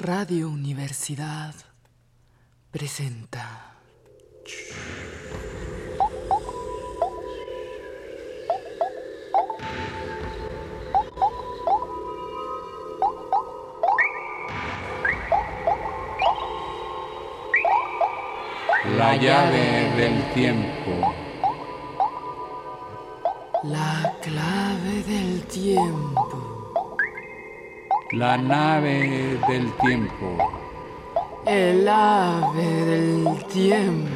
Radio Universidad presenta. La llave del tiempo. La clave del tiempo. La nave del tiempo. El ave del tiempo.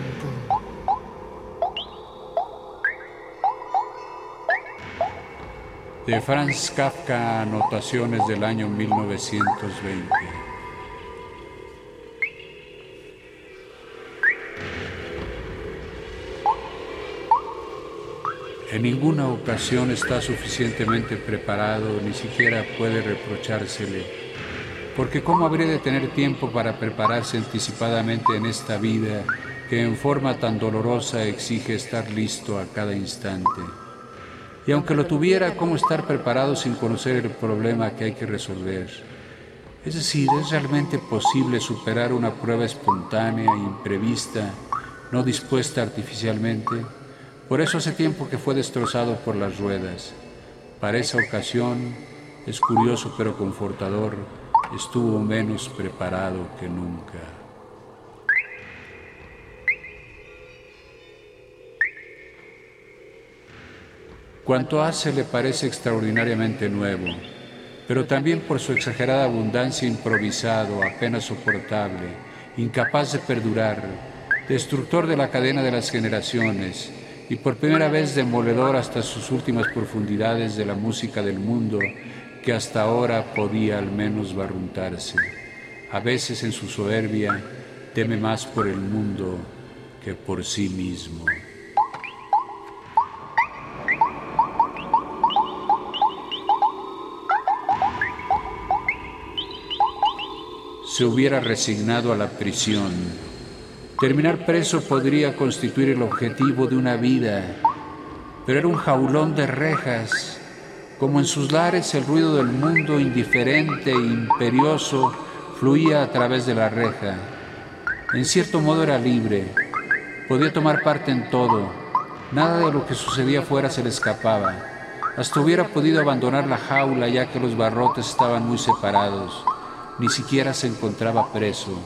De Franz Kafka, anotaciones del año 1920. En ninguna ocasión está suficientemente preparado, ni siquiera puede reprochársele, porque ¿cómo habría de tener tiempo para prepararse anticipadamente en esta vida que en forma tan dolorosa exige estar listo a cada instante? Y aunque lo tuviera, ¿cómo estar preparado sin conocer el problema que hay que resolver? Es decir, ¿es realmente posible superar una prueba espontánea, imprevista, no dispuesta artificialmente? Por eso hace tiempo que fue destrozado por las ruedas. Para esa ocasión, es curioso pero confortador, estuvo menos preparado que nunca. Cuanto hace le parece extraordinariamente nuevo, pero también por su exagerada abundancia improvisado, apenas soportable, incapaz de perdurar, destructor de la cadena de las generaciones, y por primera vez demoledor hasta sus últimas profundidades de la música del mundo que hasta ahora podía al menos barruntarse. A veces en su soberbia teme más por el mundo que por sí mismo. Se hubiera resignado a la prisión Terminar preso podría constituir el objetivo de una vida, pero era un jaulón de rejas. Como en sus lares el ruido del mundo indiferente e imperioso fluía a través de la reja. En cierto modo era libre, podía tomar parte en todo, nada de lo que sucedía fuera se le escapaba. Hasta hubiera podido abandonar la jaula ya que los barrotes estaban muy separados, ni siquiera se encontraba preso.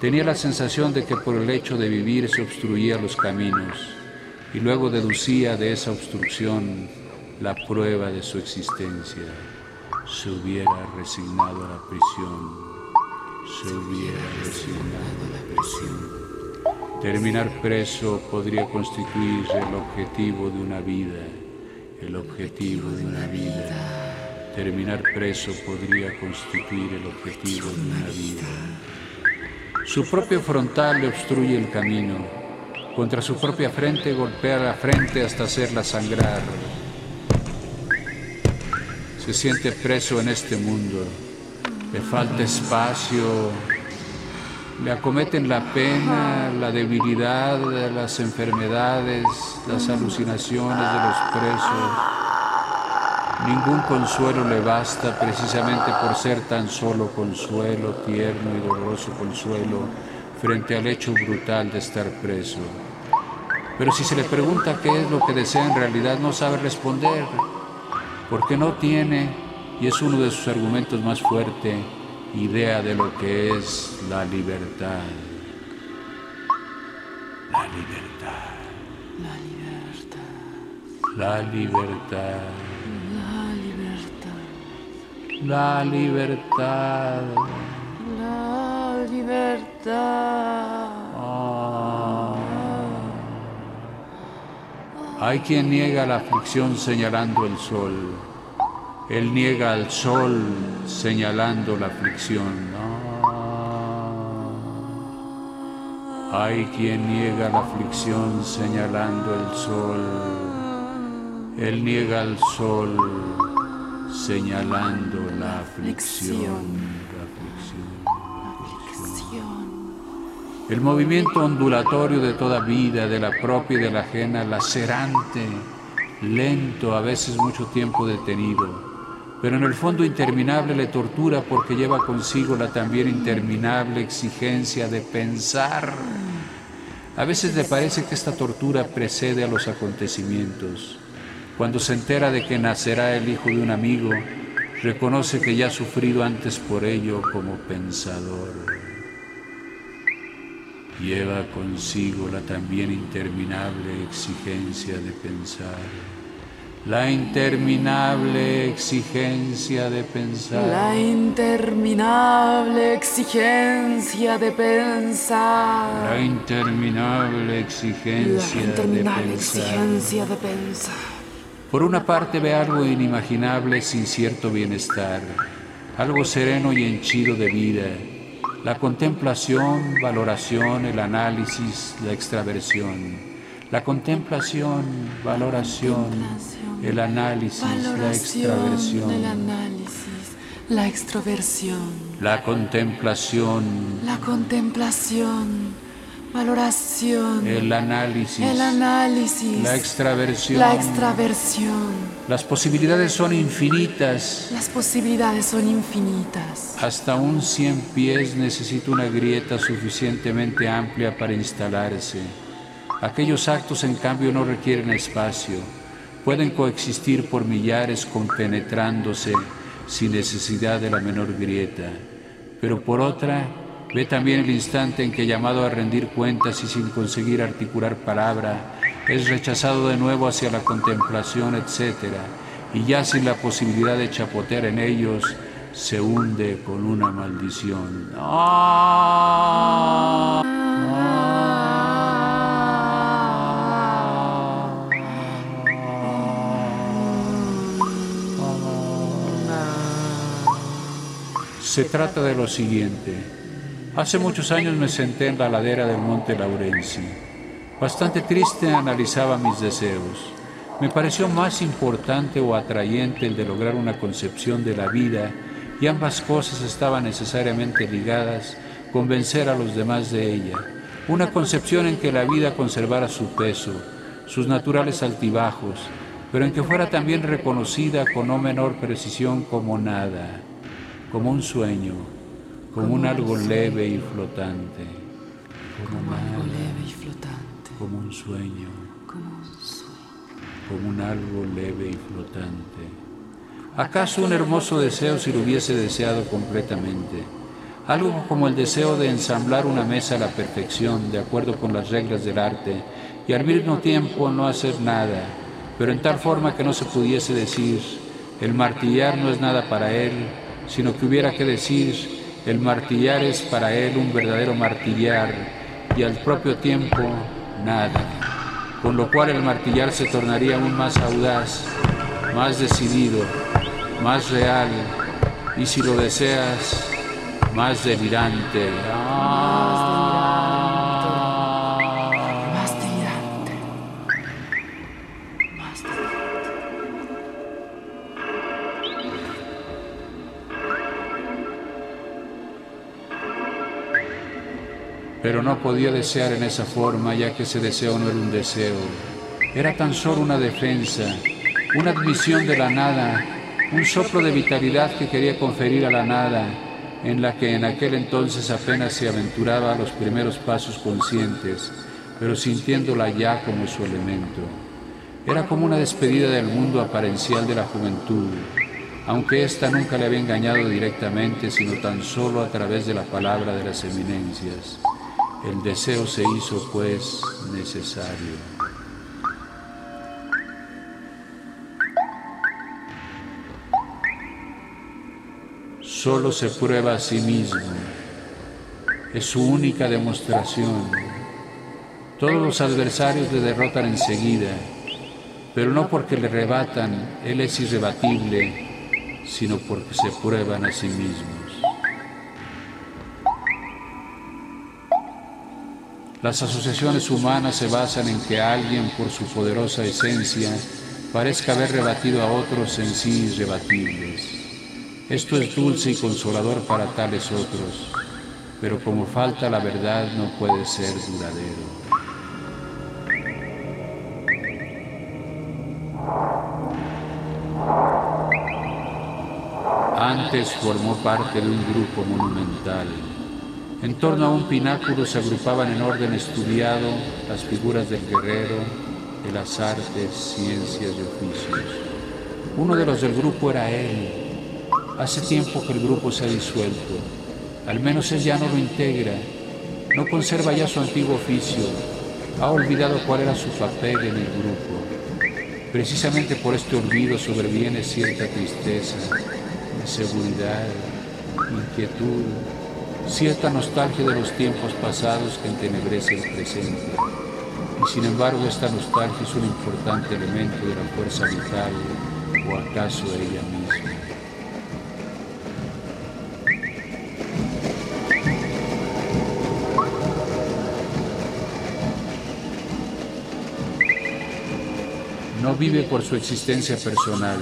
Tenía la sensación de que por el hecho de vivir se obstruía los caminos y luego deducía de esa obstrucción la prueba de su existencia. Se hubiera resignado a la prisión, se hubiera resignado a la prisión. Terminar preso podría constituir el objetivo de una vida, el objetivo de una vida. Terminar preso podría constituir el objetivo de una vida. Su propio frontal le obstruye el camino. Contra su propia frente golpea la frente hasta hacerla sangrar. Se siente preso en este mundo. Le falta espacio. Le acometen la pena, la debilidad, las enfermedades, las alucinaciones de los presos. Ningún consuelo le basta precisamente por ser tan solo consuelo, tierno y doloroso consuelo frente al hecho brutal de estar preso. Pero si se le pregunta qué es lo que desea en realidad, no sabe responder, porque no tiene, y es uno de sus argumentos más fuertes, idea de lo que es la libertad. La libertad. La libertad. La libertad. La libertad. La libertad. Ah. Hay quien niega la aflicción señalando el sol. Él niega al sol señalando la aflicción. Hay quien niega la aflicción señalando el sol. Él niega al sol señalando la aflicción. La aflicción. Aflicción. El movimiento ondulatorio de toda vida, de la propia y de la ajena, lacerante, lento, a veces mucho tiempo detenido, pero en el fondo interminable le tortura porque lleva consigo la también interminable exigencia de pensar. A veces le parece que esta tortura precede a los acontecimientos. Cuando se entera de que nacerá el hijo de un amigo, reconoce que ya ha sufrido antes por ello como pensador. Lleva consigo la también interminable exigencia de pensar la interminable exigencia de pensar. La interminable exigencia de pensar. La interminable exigencia, La interminable de, pensar. exigencia de pensar. Por una parte ve algo inimaginable sin cierto bienestar, algo sereno y henchido de vida. La contemplación, valoración, el análisis, la extraversión. La contemplación, valoración, el análisis, la extraversión. El análisis, la extroversión. La contemplación, La contemplación, valoración. el análisis, el análisis. la extraversión. La extraversión. Las posibilidades son infinitas. Las posibilidades son infinitas. Hasta un cien pies necesita una grieta suficientemente amplia para instalarse. Aquellos actos, en cambio, no requieren espacio. Pueden coexistir por millares compenetrándose sin necesidad de la menor grieta. Pero por otra, ve también el instante en que llamado a rendir cuentas y sin conseguir articular palabra, es rechazado de nuevo hacia la contemplación, etc. Y ya sin la posibilidad de chapotear en ellos, se hunde con una maldición. ¡Ah! Se trata de lo siguiente. Hace muchos años me senté en la ladera del monte Laurenzi. Bastante triste analizaba mis deseos. Me pareció más importante o atrayente el de lograr una concepción de la vida y ambas cosas estaban necesariamente ligadas, convencer a los demás de ella. Una concepción en que la vida conservara su peso, sus naturales altibajos, pero en que fuera también reconocida con no menor precisión como nada, como un sueño, como un algo leve y flotante, Como algo leve y flotante. como un sueño, Como un sueño. como un algo leve y flotante. ¿Acaso un hermoso deseo si lo hubiese deseado completamente? Algo como el deseo de ensamblar una mesa a la perfección, de acuerdo con las reglas del arte, y al mismo tiempo no hacer nada, pero en tal forma que no se pudiese decir, el martillar no es nada para él, sino que hubiera que decir, el martillar es para él un verdadero martillar, y al propio tiempo nada, con lo cual el martillar se tornaría aún más audaz, más decidido, más real, y si lo deseas, más delirante. Más Pero no podía desear en esa forma, ya que ese deseo no era un deseo, era tan solo una defensa, una admisión de la nada, un soplo de vitalidad que quería conferir a la nada, en la que en aquel entonces apenas se aventuraba a los primeros pasos conscientes, pero sintiéndola ya como su elemento. Era como una despedida del mundo aparencial de la juventud, aunque ésta nunca le había engañado directamente, sino tan solo a través de la palabra de las eminencias. El deseo se hizo, pues, necesario. Solo se prueba a sí mismo. Es su única demostración. Todos los adversarios le derrotan enseguida, pero no porque le rebatan, él es irrebatible, sino porque se prueban a sí mismos. Las asociaciones humanas se basan en que alguien, por su poderosa esencia, parezca haber rebatido a otros en sí irrebatibles. Esto es dulce y consolador para tales otros, pero como falta la verdad no puede ser duradero. Antes formó parte de un grupo monumental. En torno a un pináculo se agrupaban en orden estudiado las figuras del guerrero, de las artes, ciencias y oficios. Uno de los del grupo era él. Hace tiempo que el grupo se ha disuelto. Al menos él ya no lo integra. No conserva ya su antiguo oficio. Ha olvidado cuál era su papel en el grupo. Precisamente por este olvido sobreviene cierta tristeza, inseguridad, inquietud, cierta nostalgia de los tiempos pasados que entenebrece el presente. Y sin embargo esta nostalgia es un importante elemento de la fuerza vital o acaso ella misma. No vive por su existencia personal,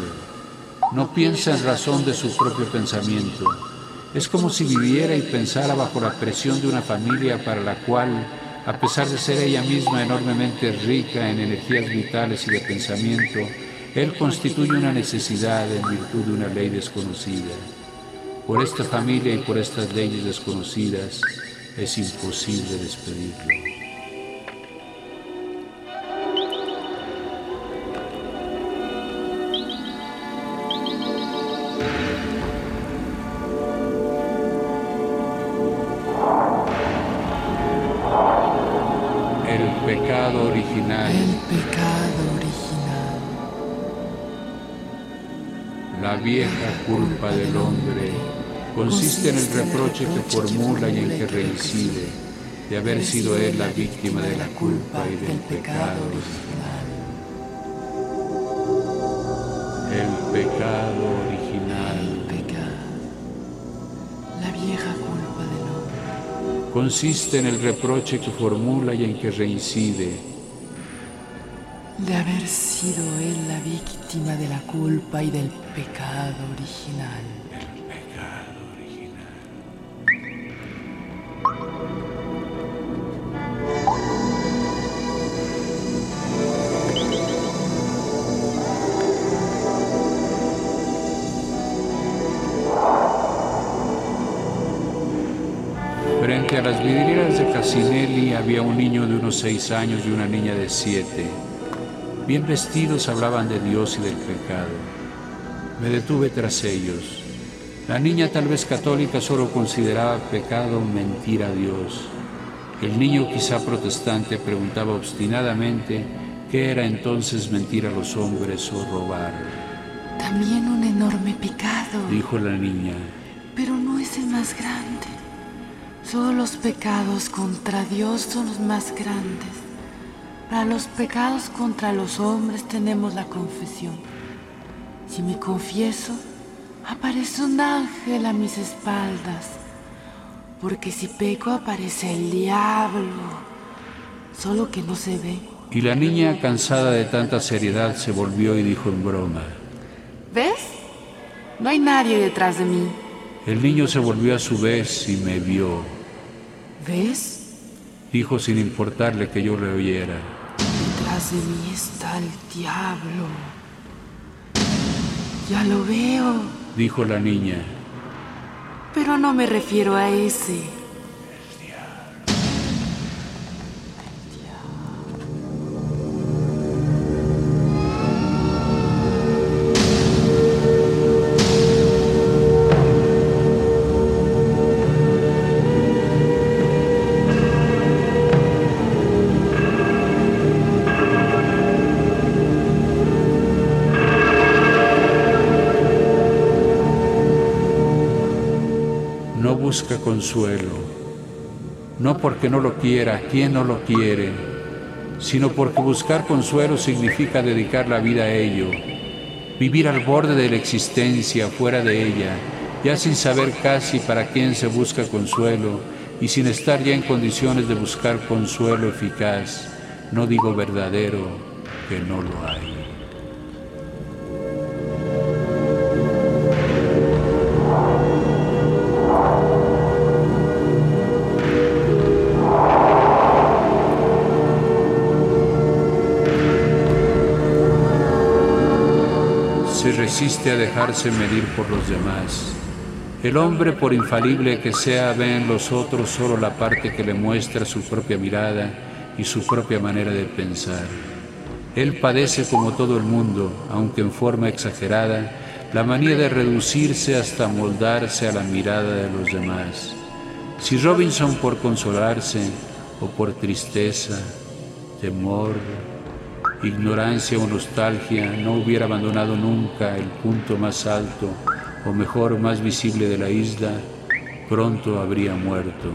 no piensa en razón de su propio pensamiento. Es como si viviera y pensara bajo la presión de una familia para la cual, a pesar de ser ella misma enormemente rica en energías vitales y de pensamiento, él constituye una necesidad en virtud de una ley desconocida. Por esta familia y por estas leyes desconocidas es imposible despedirlo. Vieja culpa del hombre, consiste en el reproche que formula y en que reincide de haber sido él la víctima de la culpa y del pecado original. El pecado original Pecado. La vieja culpa del hombre. consiste en el reproche que formula y en que reincide De haber sido él la víctima de la culpa y del pecado original. Frente a las vidrieras de Casinelli había un niño de unos seis años y una niña de siete. Bien vestidos hablaban de Dios y del pecado. Me detuve tras ellos. La niña, tal vez católica, solo consideraba pecado mentir a Dios. El niño, quizá protestante, preguntaba obstinadamente qué era entonces mentir a los hombres o robar. También un enorme pecado. Dijo la niña. Pero no es el más grande. Solo los pecados contra Dios son los más grandes. Para los pecados contra los hombres tenemos la confesión. Si me confieso, aparece un ángel a mis espaldas. Porque si peco aparece el diablo. Solo que no se ve. Y la niña, cansada de tanta seriedad, se volvió y dijo en broma. ¿Ves? No hay nadie detrás de mí. El niño se volvió a su vez y me vio. ¿Ves? Dijo sin importarle que yo le oyera. Detrás de mí está el diablo. Ya lo veo, Dijo la niña. pero no me refiero a ese. Busca consuelo. No porque no lo quiera, ¿quién no lo quiere? Sino porque buscar consuelo significa dedicar la vida a ello. Vivir al borde de la existencia, fuera de ella, ya sin saber casi para quién se busca consuelo y sin estar ya en condiciones de buscar consuelo eficaz, no digo verdadero, que no lo hay. Resiste a dejarse medir por los demás. El hombre, por infalible que sea, ve en los otros solo la parte que le muestra su propia mirada y su propia manera de pensar. Él padece como todo el mundo, aunque en forma exagerada, la manía de reducirse hasta moldarse a la mirada de los demás. Si Robinson por consolarse o por tristeza, temor, ignorancia o nostalgia no hubiera abandonado nunca el punto más alto o mejor más visible de la isla, pronto habría muerto.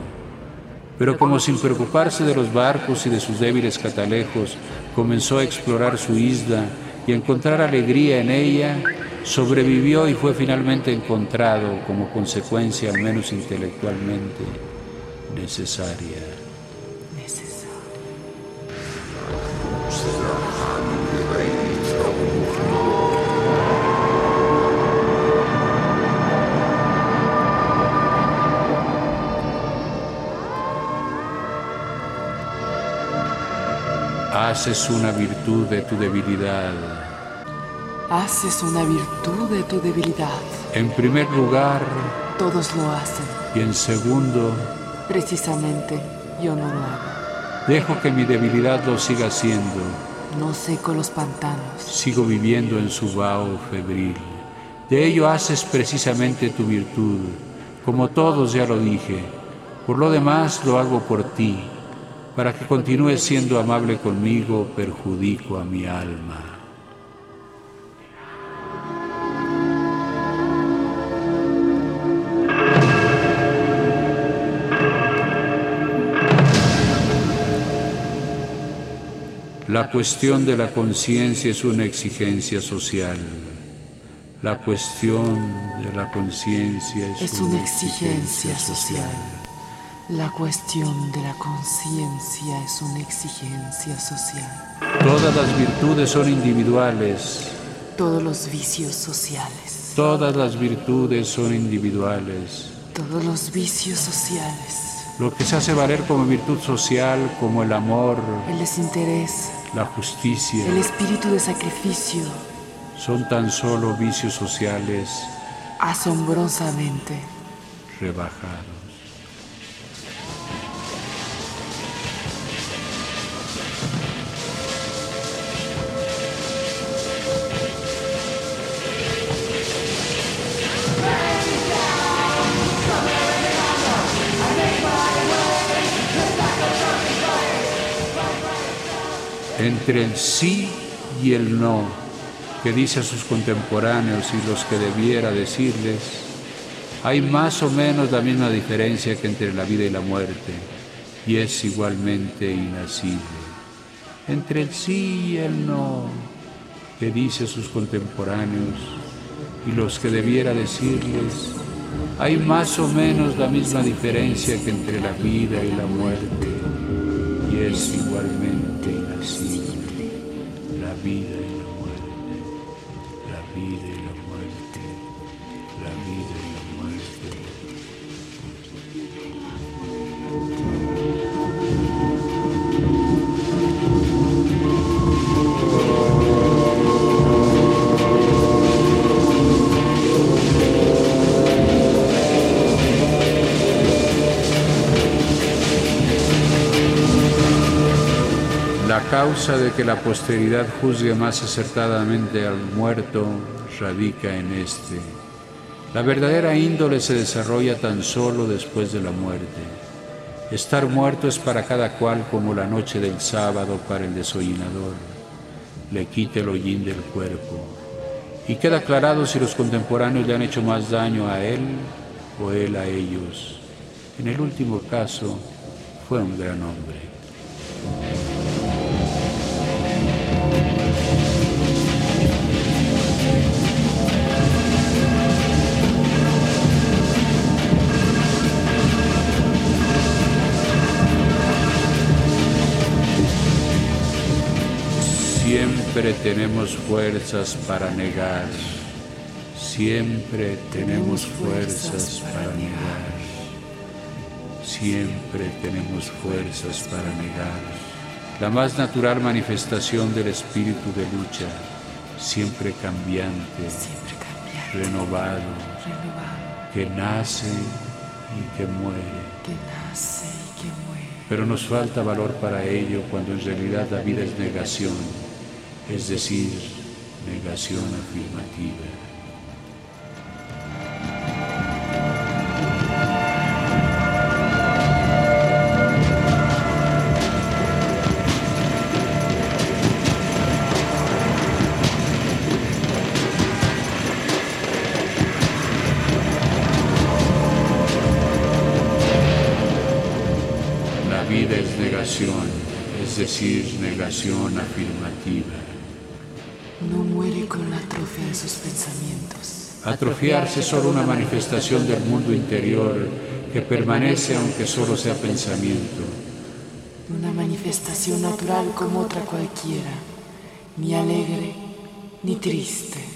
Pero como sin preocuparse de los barcos y de sus débiles catalejos, comenzó a explorar su isla y a encontrar alegría en ella, sobrevivió y fue finalmente encontrado como consecuencia, al menos intelectualmente, necesaria. Haces una virtud de tu debilidad. Haces una virtud de tu debilidad. En primer lugar, todos lo hacen. Y en segundo, precisamente yo no lo hago. Dejo que mi debilidad lo siga haciendo. No seco los pantanos. Sigo viviendo en su vaho febril. De ello haces precisamente tu virtud, como todos ya lo dije. Por lo demás lo hago por ti, para que continúes siendo amable conmigo, perjudico a mi alma. La cuestión de la conciencia es una exigencia social. La cuestión de la conciencia es, una, exigencia, social. La cuestión de la conciencia es una exigencia social. Todas las virtudes son individuales. Todos los vicios sociales. Todas las virtudes son individuales. Todos los vicios sociales. Lo que se hace valer como virtud social, como el amor, el desinterés, la justicia, el espíritu de sacrificio, son tan solo vicios sociales asombrosamente rebajados. Entre el sí y el no que dice a sus contemporáneos y los que debiera decirles, hay más o menos la misma diferencia que entre la vida y la muerte, y es igualmente inacible. Entre el sí y el no que dice a sus contemporáneos y los que debiera decirles, hay más o menos la misma diferencia que entre la vida y la muerte, y es igualmente vida causa de que la posteridad juzgue más acertadamente al muerto radica en este. La verdadera índole se desarrolla tan solo después de la muerte. Estar muerto es para cada cual como la noche del sábado para el desollinador. Le quita el hollín del cuerpo. Y queda aclarado si los contemporáneos le han hecho más daño a él o él a ellos. En el último caso, fue un gran hombre. Siempre tenemos fuerzas para negar. Siempre tenemos fuerzas para negar. Siempre tenemos fuerzas para negar. La más natural manifestación del espíritu de lucha. siempre cambiante, renovado, que nace y que muere. Pero nos falta valor para ello cuando en realidad la vida es negación, es decir, negación afirmativa. Atrofiarse es solo una manifestación del mundo interior que permanece aunque solo sea pensamiento. Una manifestación natural como otra cualquiera, ni alegre ni triste.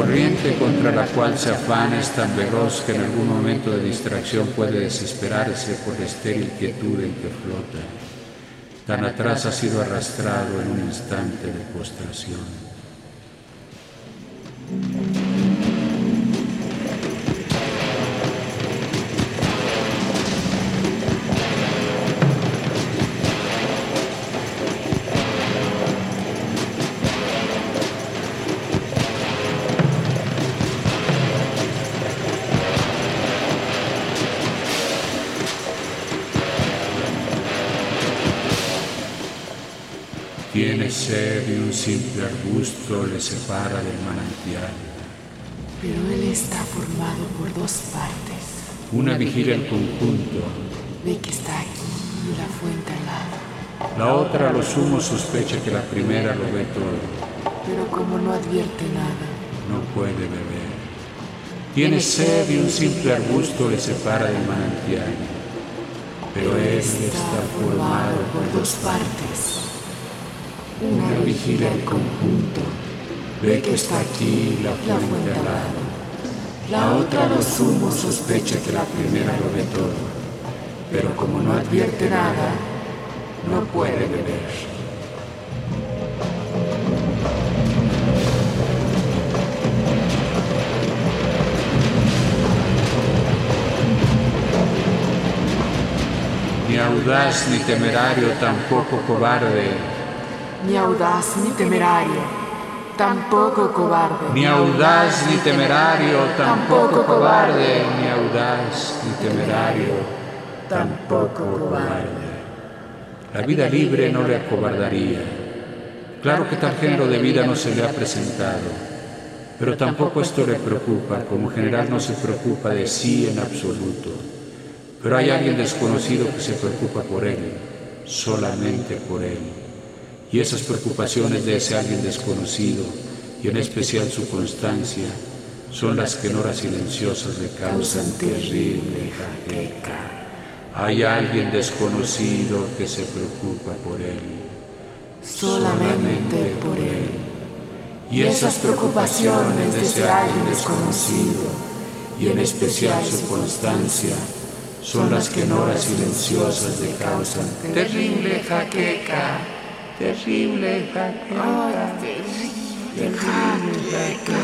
Corriente contra la cual se afana es tan veloz que en algún momento de distracción puede desesperarse por la estéril quietud en que flota. Tan atrás ha sido arrastrado en un instante de postración. Tiene sed y un simple arbusto le separa del manantial. Pero él está formado por dos partes. Una vigila el conjunto, Ve que está aquí y la fuente al lado. la otra a lo sumo sospecha que la primera lo ve todo. Pero como no advierte nada, no puede beber. Tiene sed y un simple arbusto le separa del manantial. Pero él está formado por dos partes. Una vigila el conjunto, ve que está aquí la fuente al lado. La otra lo sumo sospecha que la primera lo ve todo. Pero como no advierte nada, no puede beber. Ni audaz ni temerario, tampoco cobarde, ni audaz ni temerario, tampoco cobarde. ni audaz ni temerario, tampoco cobarde, ni audaz ni temerario, tampoco cobarde. La vida libre no le acobardaría. Claro que tal género de vida no se le ha presentado, pero tampoco esto le preocupa, como en general no se preocupa de sí en absoluto. Pero hay alguien desconocido que se preocupa por él, solamente por él. Y esas preocupaciones de ese alguien desconocido, y en especial su constancia, son las que en horas silenciosas le causan terrible jaqueca. Hay alguien desconocido que se preocupa por él, solamente por él. Y esas preocupaciones de ese alguien desconocido, y en especial su constancia, son las que en horas silenciosas le causan terrible jaqueca, terrible jaqueca, terrible jaqueca.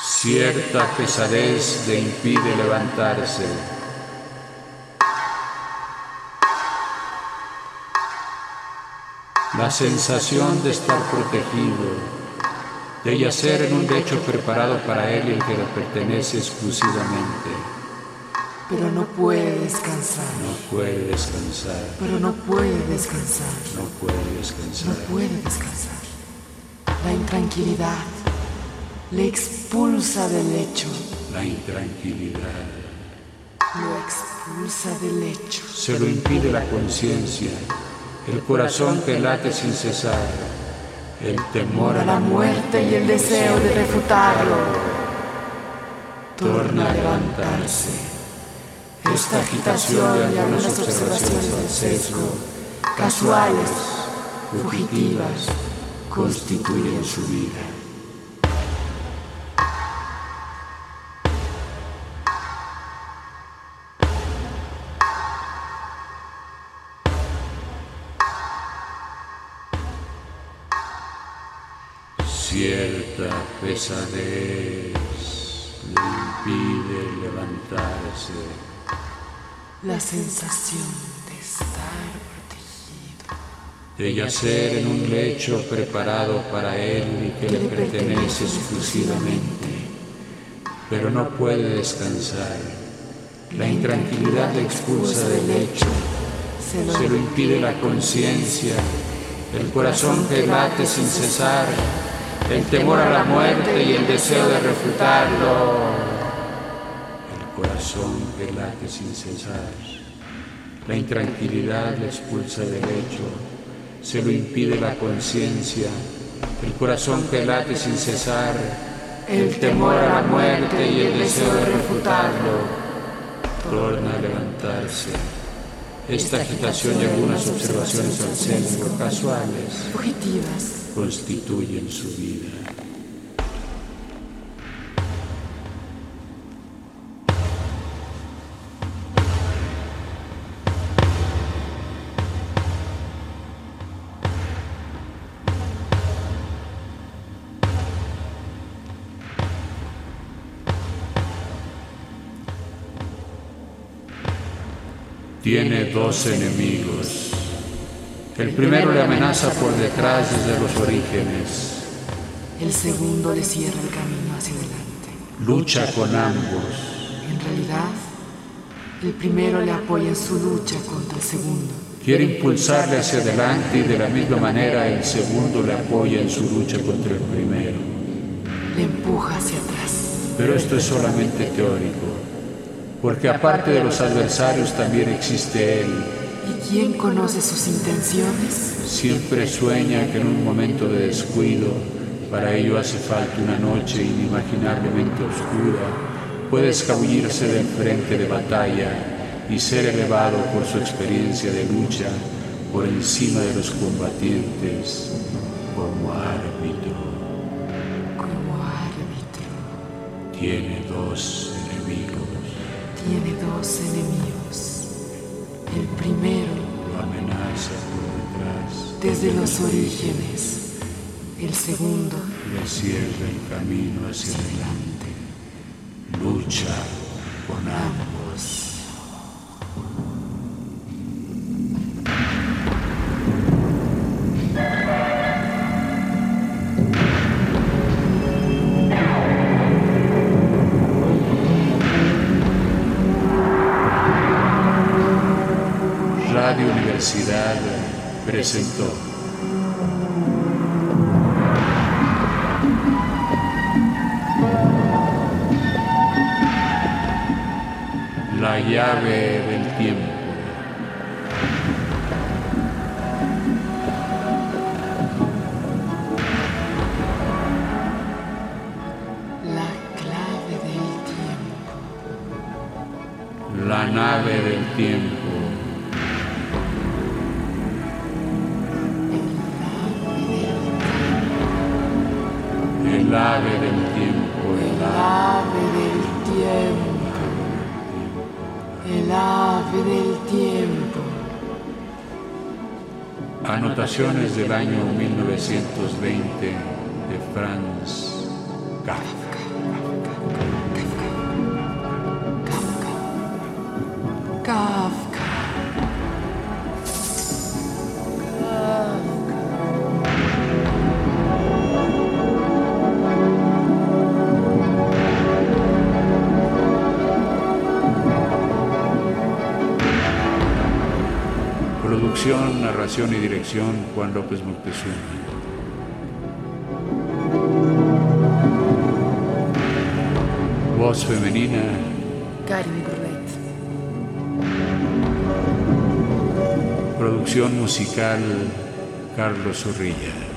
Cierta pesadez le impide levantarse. La sensación de estar protegido, de yacer en un lecho preparado para él y el que le pertenece exclusivamente. Pero no puede descansar. No puede descansar, Pero no puede descansar. no puede No descansar. puede descansar. La intranquilidad le expulsa del lecho. La intranquilidad Lo expulsa del lecho. se lo impide la conciencia, el corazón que late sin cesar, el temor a la muerte y el deseo de refutarlo, torna a levantarse. Esta agitación y algunas observaciones del sesgo, casuales, fugitivas, constituyen su vida. Pesadez le impide levantarse. La sensación de estar protegido. De yacer en un lecho preparado para él y que le pertenece exclusivamente, pero no puede descansar. La intranquilidad le expulsa del lecho, se lo impide la conciencia, el corazón que late sin cesar el temor a la muerte y el deseo de refutarlo, el corazón que late sin cesar, la intranquilidad le expulsa del hecho, se lo impide la conciencia, el corazón que late sin cesar, el temor a la muerte y el deseo de refutarlo, torna a levantarse. Esta agitación y algunas observaciones al centro casuales, fugitivas, constituyen su vida. Tiene dos enemigos el primero le amenaza por detrás desde los orígenes. El segundo le cierra el camino hacia adelante. Lucha con ambos. En realidad, el primero le apoya en su lucha contra el segundo. Quiere impulsarle hacia adelante y de la misma manera el segundo le apoya en su lucha contra el primero. Le empuja hacia atrás. Pero esto es solamente teórico, porque aparte de los adversarios también existe él ¿Y quién conoce sus intenciones? Siempre sueña que en un momento de descuido, para ello hace falta una noche inimaginablemente oscura, puede escabullirse del frente de batalla y ser elevado por su experiencia de lucha por encima de los combatientes como árbitro. Como árbitro. Tiene dos enemigos. Tiene dos enemigos. El primero lo amenaza por detrás. Desde los orígenes. El segundo le cierra el camino hacia adelante. Lucha con ambos. Del tiempo. La nave del tiempo. El ave del tiempo, el ave del tiempo, el ave del tiempo. Anotaciones del año 1920 de Franz Kafka. Producción, narración y dirección Juan López Moctezuma. Voz femenina Karin. Producción musical Carlos Zorrilla.